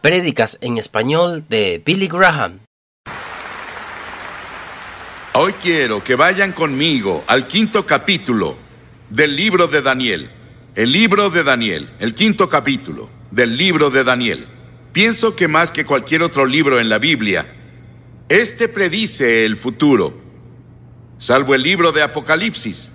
Prédicas en español de Billy Graham. Hoy quiero que vayan conmigo al quinto capítulo del libro de Daniel. El libro de Daniel, el quinto capítulo del libro de Daniel. Pienso que más que cualquier otro libro en la Biblia, este predice el futuro, salvo el libro de Apocalipsis.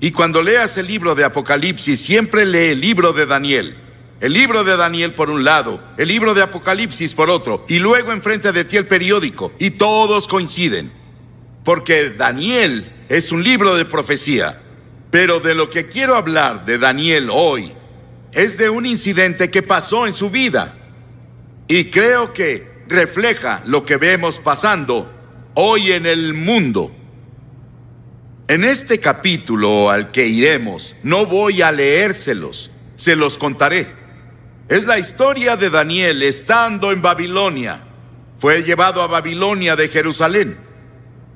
Y cuando leas el libro de Apocalipsis, siempre lee el libro de Daniel el libro de Daniel por un lado, el libro de Apocalipsis por otro, y luego enfrente de ti el periódico, y todos coinciden. Porque Daniel es un libro de profecía. Pero de lo que quiero hablar de Daniel hoy es de un incidente que pasó en su vida. Y creo que refleja lo que vemos pasando hoy en el mundo. En este capítulo al que iremos, no voy a leérselos, se los contaré. Es la historia de Daniel estando en Babilonia. Fue llevado a Babilonia de Jerusalén.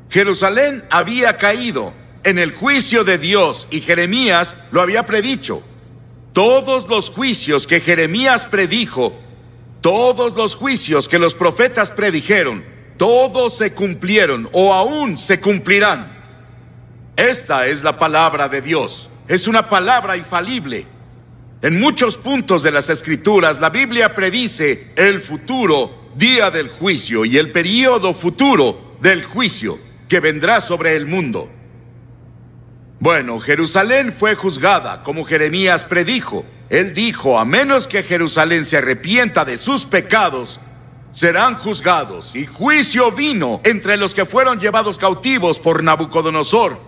Jerusalén había caído en el juicio de Dios y Jeremías lo había predicho. Todos los juicios que Jeremías predijo, todos los juicios que los profetas predijeron, todos se cumplieron o aún se cumplirán. Esta es la palabra de Dios. Es una palabra infalible. En muchos puntos de las escrituras, la Biblia predice el futuro día del juicio y el periodo futuro del juicio que vendrá sobre el mundo. Bueno, Jerusalén fue juzgada, como Jeremías predijo. Él dijo, a menos que Jerusalén se arrepienta de sus pecados, serán juzgados. Y juicio vino entre los que fueron llevados cautivos por Nabucodonosor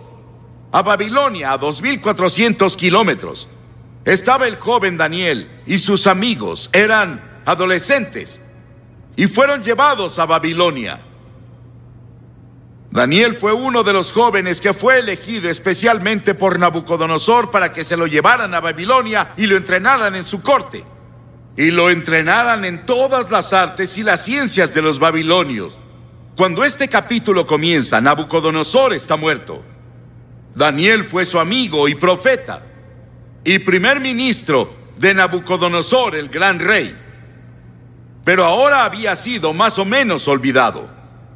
a Babilonia a 2.400 kilómetros estaba el joven Daniel y sus amigos eran adolescentes y fueron llevados a Babilonia. Daniel fue uno de los jóvenes que fue elegido especialmente por Nabucodonosor para que se lo llevaran a Babilonia y lo entrenaran en su corte. Y lo entrenaran en todas las artes y las ciencias de los babilonios. Cuando este capítulo comienza, Nabucodonosor está muerto. Daniel fue su amigo y profeta y primer ministro de Nabucodonosor, el gran rey. Pero ahora había sido más o menos olvidado,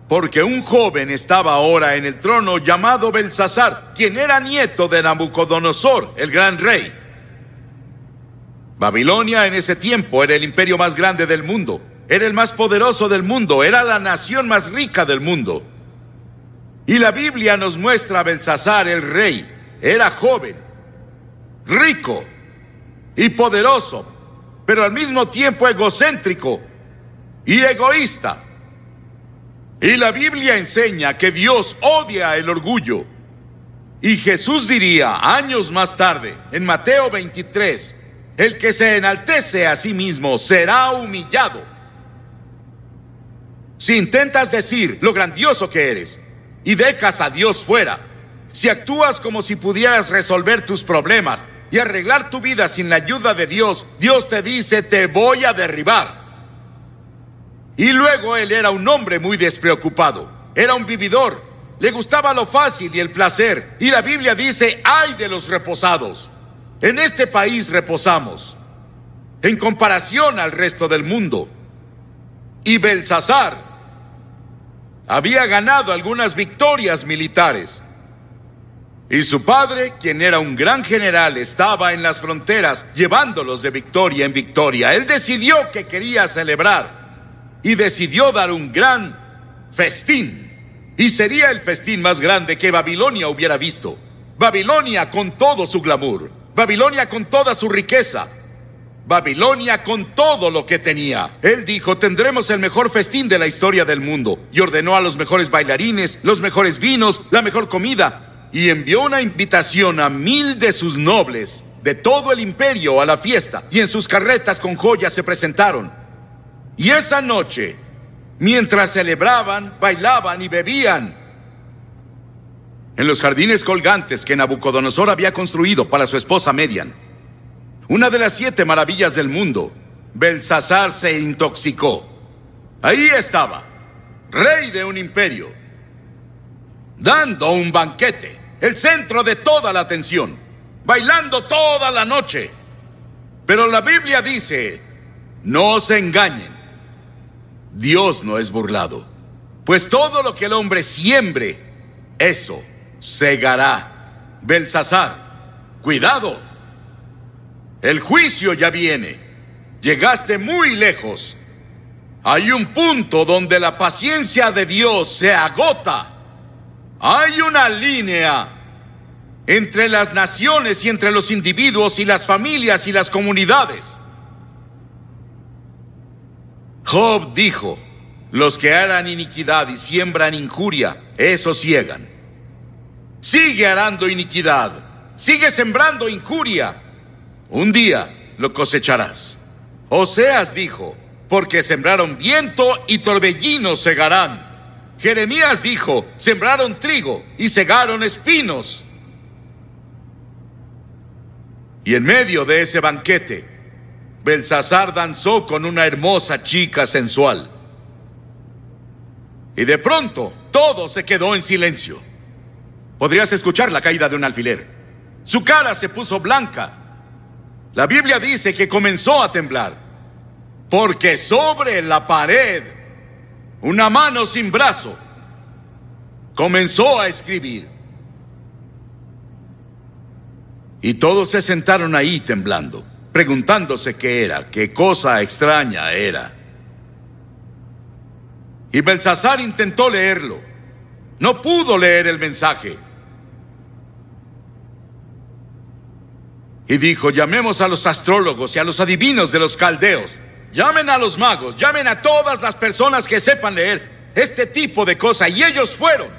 porque un joven estaba ahora en el trono llamado Belsasar, quien era nieto de Nabucodonosor, el gran rey. Babilonia en ese tiempo era el imperio más grande del mundo, era el más poderoso del mundo, era la nación más rica del mundo. Y la Biblia nos muestra a Belsasar, el rey, era joven, rico y poderoso, pero al mismo tiempo egocéntrico y egoísta. Y la Biblia enseña que Dios odia el orgullo. Y Jesús diría años más tarde, en Mateo 23, el que se enaltece a sí mismo será humillado. Si intentas decir lo grandioso que eres y dejas a Dios fuera, si actúas como si pudieras resolver tus problemas y arreglar tu vida sin la ayuda de Dios, Dios te dice, te voy a derribar. Y luego él era un hombre muy despreocupado, era un vividor, le gustaba lo fácil y el placer. Y la Biblia dice, ay de los reposados. En este país reposamos, en comparación al resto del mundo. Y Belsasar había ganado algunas victorias militares. Y su padre, quien era un gran general, estaba en las fronteras llevándolos de victoria en victoria. Él decidió que quería celebrar y decidió dar un gran festín. Y sería el festín más grande que Babilonia hubiera visto. Babilonia con todo su glamour. Babilonia con toda su riqueza. Babilonia con todo lo que tenía. Él dijo, tendremos el mejor festín de la historia del mundo. Y ordenó a los mejores bailarines, los mejores vinos, la mejor comida y envió una invitación a mil de sus nobles de todo el imperio a la fiesta, y en sus carretas con joyas se presentaron. Y esa noche, mientras celebraban, bailaban y bebían, en los jardines colgantes que Nabucodonosor había construido para su esposa Median, una de las siete maravillas del mundo, Belsasar se intoxicó. Ahí estaba, rey de un imperio, dando un banquete el centro de toda la atención, bailando toda la noche. Pero la Biblia dice, no se engañen, Dios no es burlado. Pues todo lo que el hombre siembre, eso segará. Belsasar, cuidado. El juicio ya viene. Llegaste muy lejos. Hay un punto donde la paciencia de Dios se agota. Hay una línea entre las naciones y entre los individuos y las familias y las comunidades. Job dijo, los que harán iniquidad y siembran injuria, esos ciegan. Sigue arando iniquidad, sigue sembrando injuria. Un día lo cosecharás. Oseas dijo, porque sembraron viento y torbellinos segarán. Jeremías dijo, sembraron trigo y segaron espinos. Y en medio de ese banquete, Belsasar danzó con una hermosa chica sensual. Y de pronto todo se quedó en silencio. Podrías escuchar la caída de un alfiler. Su cara se puso blanca. La Biblia dice que comenzó a temblar. Porque sobre la pared, una mano sin brazo comenzó a escribir. Y todos se sentaron ahí temblando, preguntándose qué era, qué cosa extraña era. Y Belsasar intentó leerlo. No pudo leer el mensaje. Y dijo, llamemos a los astrólogos y a los adivinos de los caldeos. Llamen a los magos, llamen a todas las personas que sepan leer este tipo de cosas. Y ellos fueron.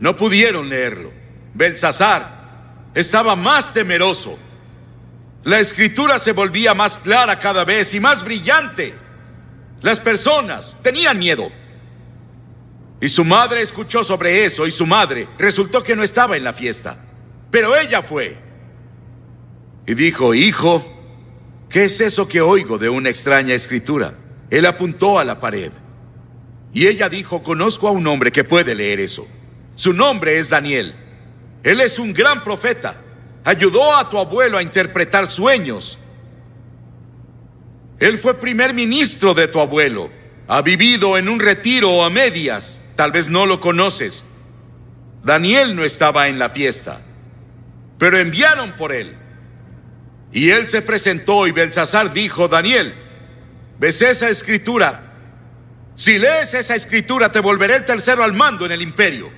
No pudieron leerlo. Belsasar estaba más temeroso. La escritura se volvía más clara cada vez y más brillante. Las personas tenían miedo. Y su madre escuchó sobre eso y su madre resultó que no estaba en la fiesta. Pero ella fue. Y dijo, hijo, ¿qué es eso que oigo de una extraña escritura? Él apuntó a la pared. Y ella dijo, conozco a un hombre que puede leer eso. Su nombre es Daniel. Él es un gran profeta. Ayudó a tu abuelo a interpretar sueños. Él fue primer ministro de tu abuelo. Ha vivido en un retiro a medias. Tal vez no lo conoces. Daniel no estaba en la fiesta, pero enviaron por él. Y él se presentó y Belsasar dijo, Daniel, ¿ves esa escritura? Si lees esa escritura te volveré el tercero al mando en el imperio.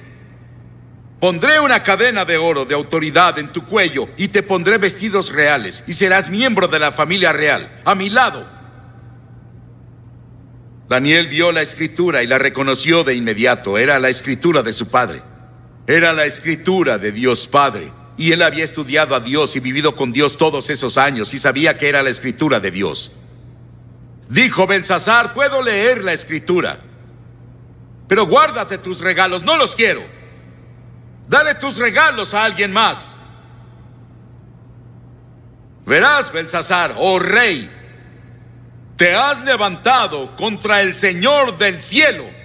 Pondré una cadena de oro de autoridad en tu cuello y te pondré vestidos reales y serás miembro de la familia real, a mi lado. Daniel vio la escritura y la reconoció de inmediato. Era la escritura de su padre. Era la escritura de Dios Padre. Y él había estudiado a Dios y vivido con Dios todos esos años y sabía que era la escritura de Dios. Dijo Belsasar, puedo leer la escritura, pero guárdate tus regalos, no los quiero. Dale tus regalos a alguien más. Verás, Belsasar, oh rey, te has levantado contra el Señor del cielo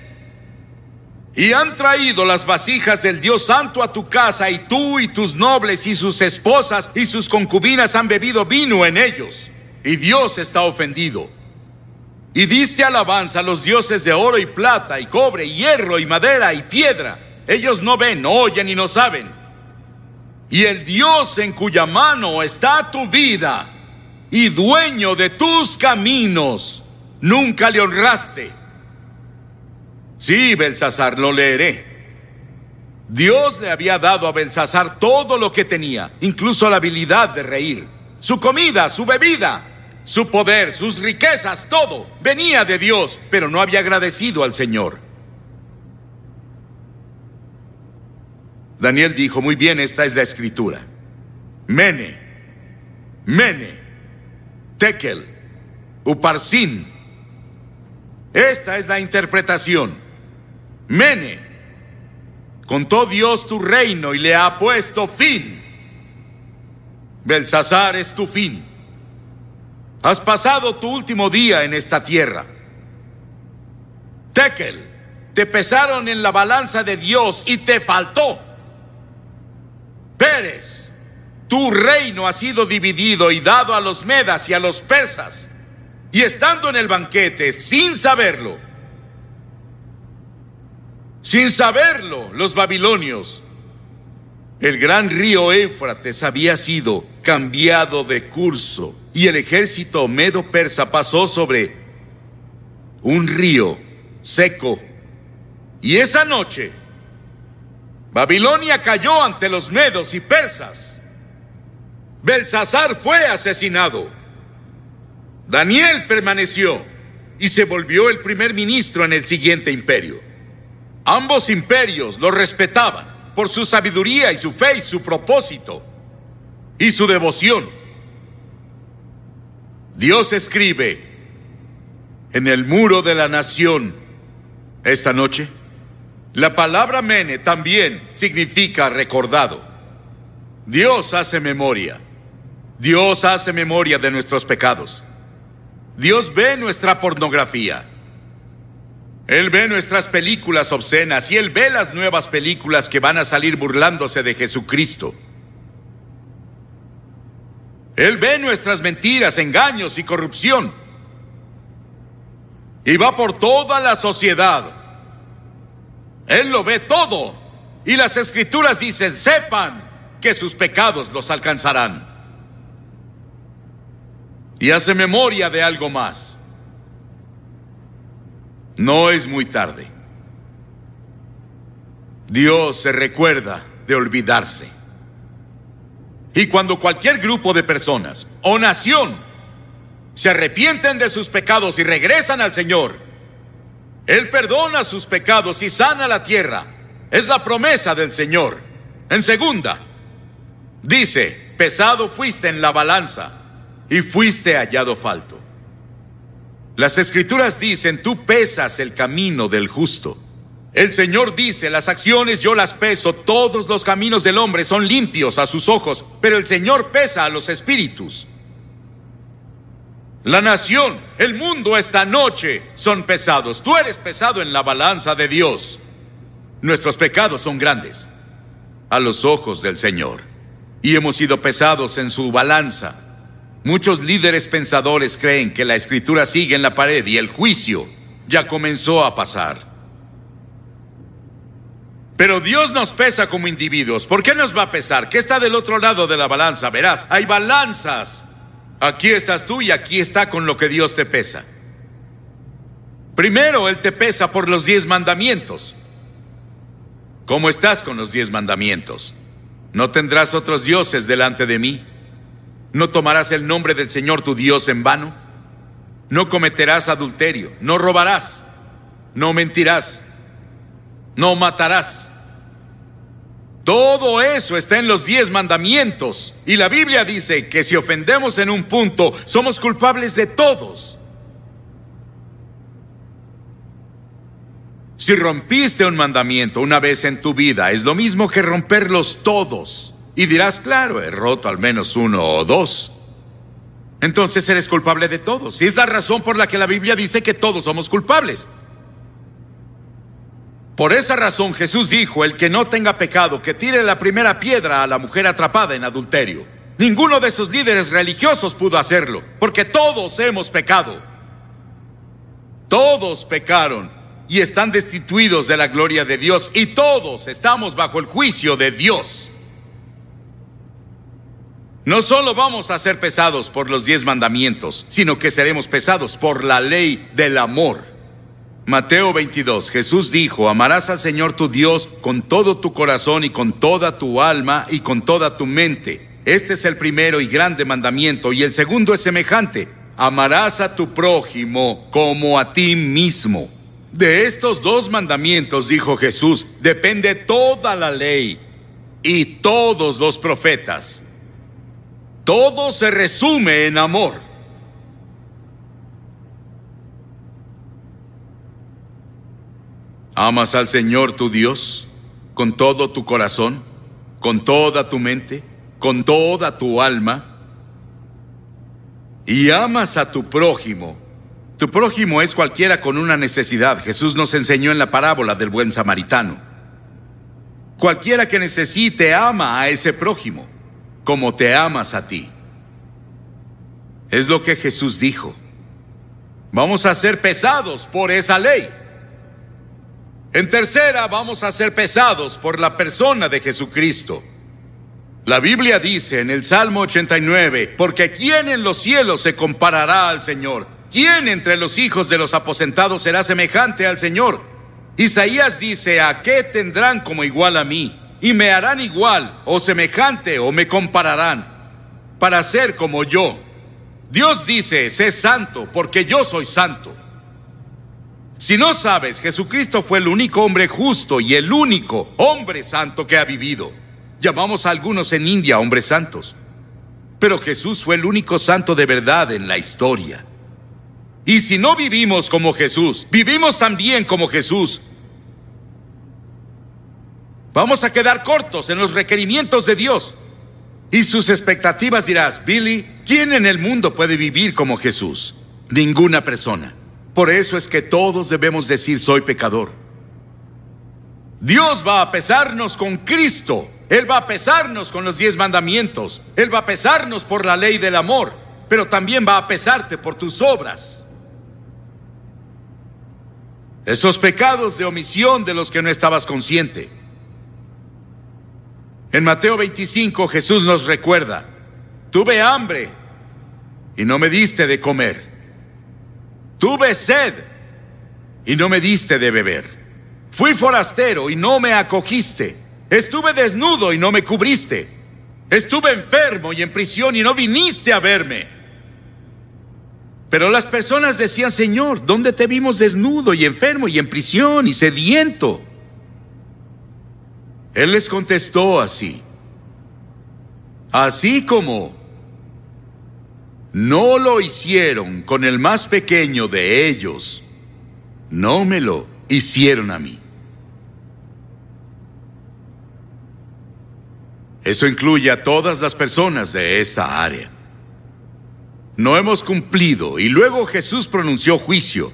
y han traído las vasijas del Dios Santo a tu casa y tú y tus nobles y sus esposas y sus concubinas han bebido vino en ellos y Dios está ofendido. Y diste alabanza a los dioses de oro y plata y cobre y hierro y madera y piedra ellos no ven, oyen y no saben. Y el Dios en cuya mano está tu vida y dueño de tus caminos, nunca le honraste. Sí, Belsasar, lo leeré. Dios le había dado a Belsasar todo lo que tenía, incluso la habilidad de reír. Su comida, su bebida, su poder, sus riquezas, todo venía de Dios, pero no había agradecido al Señor. Daniel dijo, muy bien, esta es la escritura. Mene, Mene, Tekel, Uparsin. Esta es la interpretación. Mene, contó Dios tu reino y le ha puesto fin. Belsasar es tu fin. Has pasado tu último día en esta tierra. Tekel, te pesaron en la balanza de Dios y te faltó. Tu reino ha sido dividido y dado a los medas y a los persas. Y estando en el banquete, sin saberlo, sin saberlo, los babilonios, el gran río Éufrates había sido cambiado de curso y el ejército medo-persa pasó sobre un río seco. Y esa noche, Babilonia cayó ante los medos y persas. Belsasar fue asesinado. Daniel permaneció y se volvió el primer ministro en el siguiente imperio. Ambos imperios lo respetaban por su sabiduría y su fe y su propósito y su devoción. Dios escribe en el muro de la nación esta noche. La palabra mene también significa recordado. Dios hace memoria. Dios hace memoria de nuestros pecados. Dios ve nuestra pornografía. Él ve nuestras películas obscenas y Él ve las nuevas películas que van a salir burlándose de Jesucristo. Él ve nuestras mentiras, engaños y corrupción. Y va por toda la sociedad él lo ve todo. Y las escrituras dicen, sepan que sus pecados los alcanzarán. Y hace memoria de algo más. No es muy tarde. Dios se recuerda de olvidarse. Y cuando cualquier grupo de personas o nación se arrepienten de sus pecados y regresan al Señor, él perdona sus pecados y sana la tierra. Es la promesa del Señor. En segunda, dice, pesado fuiste en la balanza y fuiste hallado falto. Las escrituras dicen, tú pesas el camino del justo. El Señor dice, las acciones yo las peso, todos los caminos del hombre son limpios a sus ojos, pero el Señor pesa a los espíritus. La nación, el mundo esta noche son pesados. Tú eres pesado en la balanza de Dios. Nuestros pecados son grandes a los ojos del Señor. Y hemos sido pesados en su balanza. Muchos líderes pensadores creen que la escritura sigue en la pared y el juicio ya comenzó a pasar. Pero Dios nos pesa como individuos. ¿Por qué nos va a pesar? ¿Qué está del otro lado de la balanza? Verás, hay balanzas Aquí estás tú y aquí está con lo que Dios te pesa. Primero, Él te pesa por los diez mandamientos. ¿Cómo estás con los diez mandamientos? No tendrás otros dioses delante de mí. No tomarás el nombre del Señor tu Dios en vano. No cometerás adulterio. No robarás. No mentirás. No matarás. Todo eso está en los diez mandamientos. Y la Biblia dice que si ofendemos en un punto, somos culpables de todos. Si rompiste un mandamiento una vez en tu vida, es lo mismo que romperlos todos. Y dirás, claro, he roto al menos uno o dos. Entonces eres culpable de todos. Y es la razón por la que la Biblia dice que todos somos culpables. Por esa razón Jesús dijo, el que no tenga pecado, que tire la primera piedra a la mujer atrapada en adulterio. Ninguno de sus líderes religiosos pudo hacerlo, porque todos hemos pecado. Todos pecaron y están destituidos de la gloria de Dios y todos estamos bajo el juicio de Dios. No solo vamos a ser pesados por los diez mandamientos, sino que seremos pesados por la ley del amor. Mateo 22, Jesús dijo, amarás al Señor tu Dios con todo tu corazón y con toda tu alma y con toda tu mente. Este es el primero y grande mandamiento y el segundo es semejante. Amarás a tu prójimo como a ti mismo. De estos dos mandamientos, dijo Jesús, depende toda la ley y todos los profetas. Todo se resume en amor. ¿Amas al Señor tu Dios con todo tu corazón, con toda tu mente, con toda tu alma? Y amas a tu prójimo. Tu prójimo es cualquiera con una necesidad. Jesús nos enseñó en la parábola del buen samaritano. Cualquiera que necesite ama a ese prójimo, como te amas a ti. Es lo que Jesús dijo. vamos a ser pesados por esa ley. En tercera, vamos a ser pesados por la persona de Jesucristo. La Biblia dice en el Salmo 89, porque ¿quién en los cielos se comparará al Señor? ¿Quién entre los hijos de los aposentados será semejante al Señor? Isaías dice, ¿a qué tendrán como igual a mí? Y me harán igual o semejante o me compararán para ser como yo. Dios dice, sé santo porque yo soy santo. Si no sabes, Jesucristo fue el único hombre justo y el único hombre santo que ha vivido. Llamamos a algunos en India hombres santos. Pero Jesús fue el único santo de verdad en la historia. Y si no vivimos como Jesús, vivimos también como Jesús. Vamos a quedar cortos en los requerimientos de Dios. Y sus expectativas dirás, Billy, ¿quién en el mundo puede vivir como Jesús? Ninguna persona. Por eso es que todos debemos decir soy pecador. Dios va a pesarnos con Cristo. Él va a pesarnos con los diez mandamientos. Él va a pesarnos por la ley del amor. Pero también va a pesarte por tus obras. Esos pecados de omisión de los que no estabas consciente. En Mateo 25 Jesús nos recuerda, tuve hambre y no me diste de comer. Tuve sed y no me diste de beber. Fui forastero y no me acogiste. Estuve desnudo y no me cubriste. Estuve enfermo y en prisión y no viniste a verme. Pero las personas decían, Señor, ¿dónde te vimos desnudo y enfermo y en prisión y sediento? Él les contestó así, así como no lo hicieron con el más pequeño de ellos, no me lo hicieron a mí. Eso incluye a todas las personas de esta área no hemos cumplido. Y luego Jesús pronunció juicio.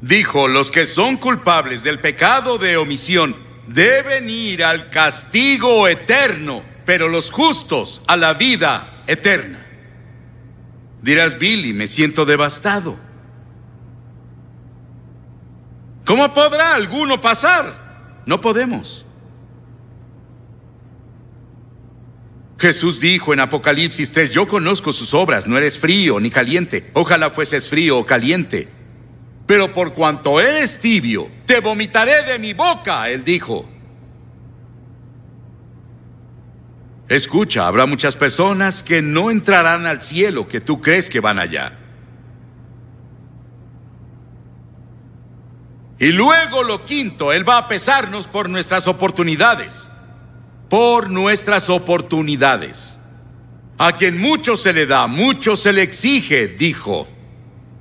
Dijo, los que son culpables del pecado de omisión deben ir al castigo eterno, pero los justos a la vida eterna. Dirás, Billy, me siento devastado. ¿Cómo podrá alguno pasar? No podemos. Jesús dijo en Apocalipsis 3, yo conozco sus obras, no eres frío ni caliente, ojalá fueses frío o caliente. Pero por cuanto eres tibio, te vomitaré de mi boca, él dijo. Escucha, habrá muchas personas que no entrarán al cielo que tú crees que van allá. Y luego lo quinto, Él va a pesarnos por nuestras oportunidades por nuestras oportunidades. A quien mucho se le da, mucho se le exige, dijo.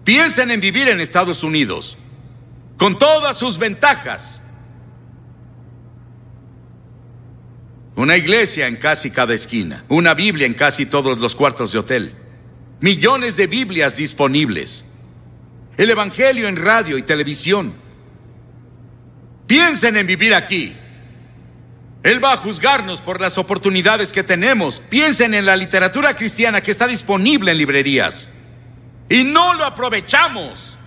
Piensen en vivir en Estados Unidos, con todas sus ventajas. Una iglesia en casi cada esquina, una Biblia en casi todos los cuartos de hotel, millones de Biblias disponibles, el Evangelio en radio y televisión. Piensen en vivir aquí, él va a juzgarnos por las oportunidades que tenemos. Piensen en la literatura cristiana que está disponible en librerías. Y no lo aprovechamos.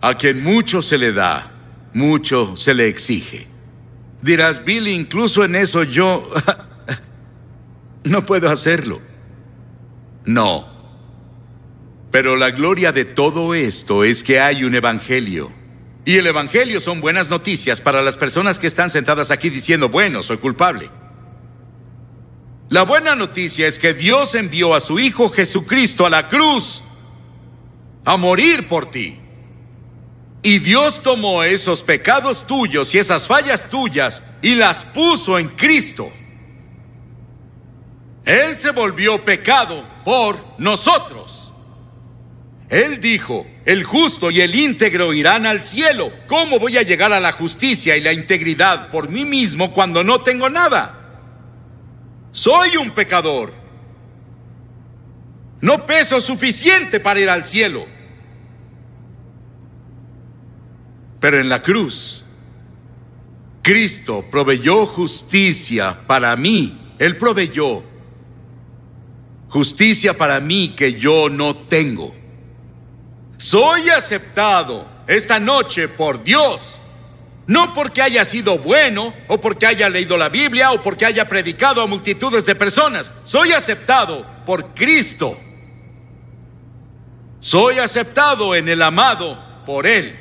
A quien mucho se le da, mucho se le exige. Dirás, Billy, incluso en eso yo no puedo hacerlo. No. Pero la gloria de todo esto es que hay un evangelio y el Evangelio son buenas noticias para las personas que están sentadas aquí diciendo, bueno, soy culpable. La buena noticia es que Dios envió a su Hijo Jesucristo a la cruz a morir por ti. Y Dios tomó esos pecados tuyos y esas fallas tuyas y las puso en Cristo. Él se volvió pecado por nosotros. Él dijo, el justo y el íntegro irán al cielo. ¿Cómo voy a llegar a la justicia y la integridad por mí mismo cuando no tengo nada? Soy un pecador. No peso suficiente para ir al cielo. Pero en la cruz, Cristo proveyó justicia para mí. Él proveyó justicia para mí que yo no tengo. Soy aceptado esta noche por Dios. No porque haya sido bueno, o porque haya leído la Biblia, o porque haya predicado a multitudes de personas. Soy aceptado por Cristo. Soy aceptado en el amado por Él.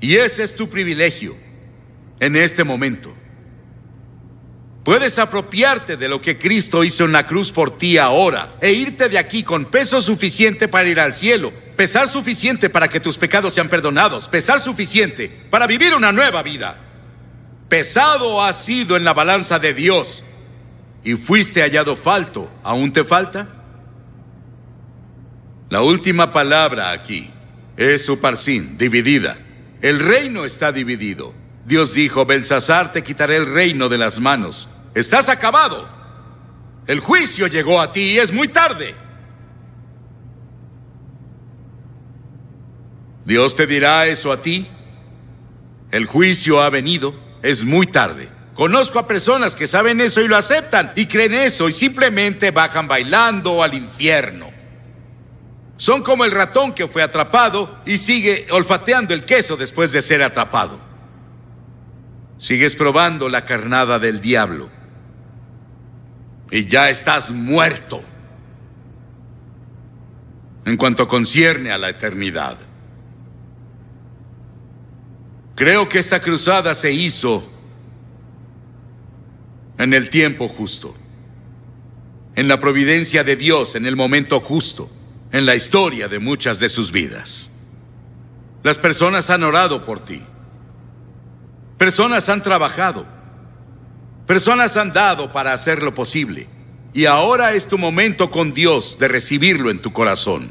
Y ese es tu privilegio en este momento. Puedes apropiarte de lo que Cristo hizo en la cruz por ti ahora e irte de aquí con peso suficiente para ir al cielo, pesar suficiente para que tus pecados sean perdonados, pesar suficiente para vivir una nueva vida. Pesado has sido en la balanza de Dios y fuiste hallado falto. ¿Aún te falta? La última palabra aquí es Suparsin, dividida. El reino está dividido. Dios dijo, Belsasar, te quitaré el reino de las manos. Estás acabado. El juicio llegó a ti y es muy tarde. Dios te dirá eso a ti. El juicio ha venido, es muy tarde. Conozco a personas que saben eso y lo aceptan y creen eso y simplemente bajan bailando al infierno. Son como el ratón que fue atrapado y sigue olfateando el queso después de ser atrapado. Sigues probando la carnada del diablo y ya estás muerto en cuanto concierne a la eternidad. Creo que esta cruzada se hizo en el tiempo justo, en la providencia de Dios, en el momento justo, en la historia de muchas de sus vidas. Las personas han orado por ti. Personas han trabajado Personas han dado para hacerlo posible. Y ahora es tu momento con Dios de recibirlo en tu corazón.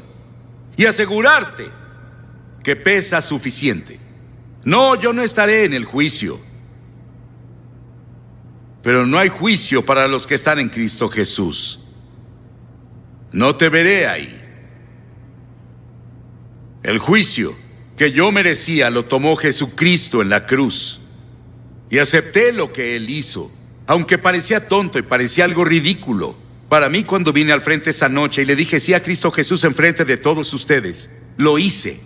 Y asegurarte que pesa suficiente. No, yo no estaré en el juicio. Pero no hay juicio para los que están en Cristo Jesús. No te veré ahí. El juicio que yo merecía lo tomó Jesucristo en la cruz. Y acepté lo que Él hizo aunque parecía tonto y parecía algo ridículo. Para mí cuando vine al frente esa noche y le dije sí a Cristo Jesús en frente de todos ustedes, lo hice.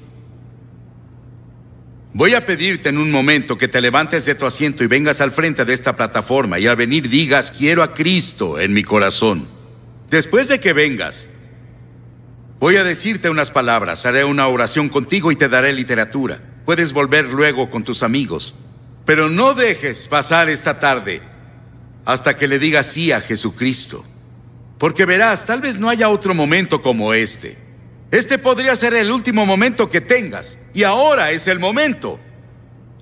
Voy a pedirte en un momento que te levantes de tu asiento y vengas al frente de esta plataforma y al venir digas quiero a Cristo en mi corazón. Después de que vengas, voy a decirte unas palabras, haré una oración contigo y te daré literatura. Puedes volver luego con tus amigos, pero no dejes pasar esta tarde hasta que le digas sí a Jesucristo. Porque verás, tal vez no haya otro momento como este. Este podría ser el último momento que tengas, y ahora es el momento.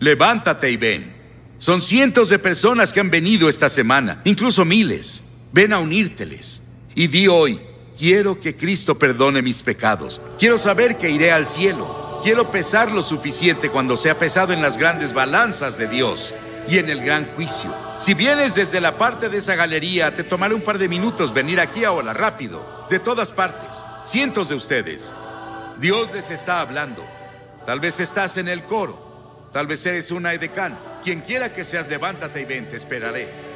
Levántate y ven. Son cientos de personas que han venido esta semana, incluso miles. Ven a unírteles. Y di hoy, quiero que Cristo perdone mis pecados. Quiero saber que iré al cielo. Quiero pesar lo suficiente cuando sea pesado en las grandes balanzas de Dios y en el gran juicio. Si vienes desde la parte de esa galería, te tomará un par de minutos venir aquí ahora, rápido, de todas partes, cientos de ustedes. Dios les está hablando. Tal vez estás en el coro, tal vez eres una edecán. Quien quiera que seas, levántate y ven, te esperaré.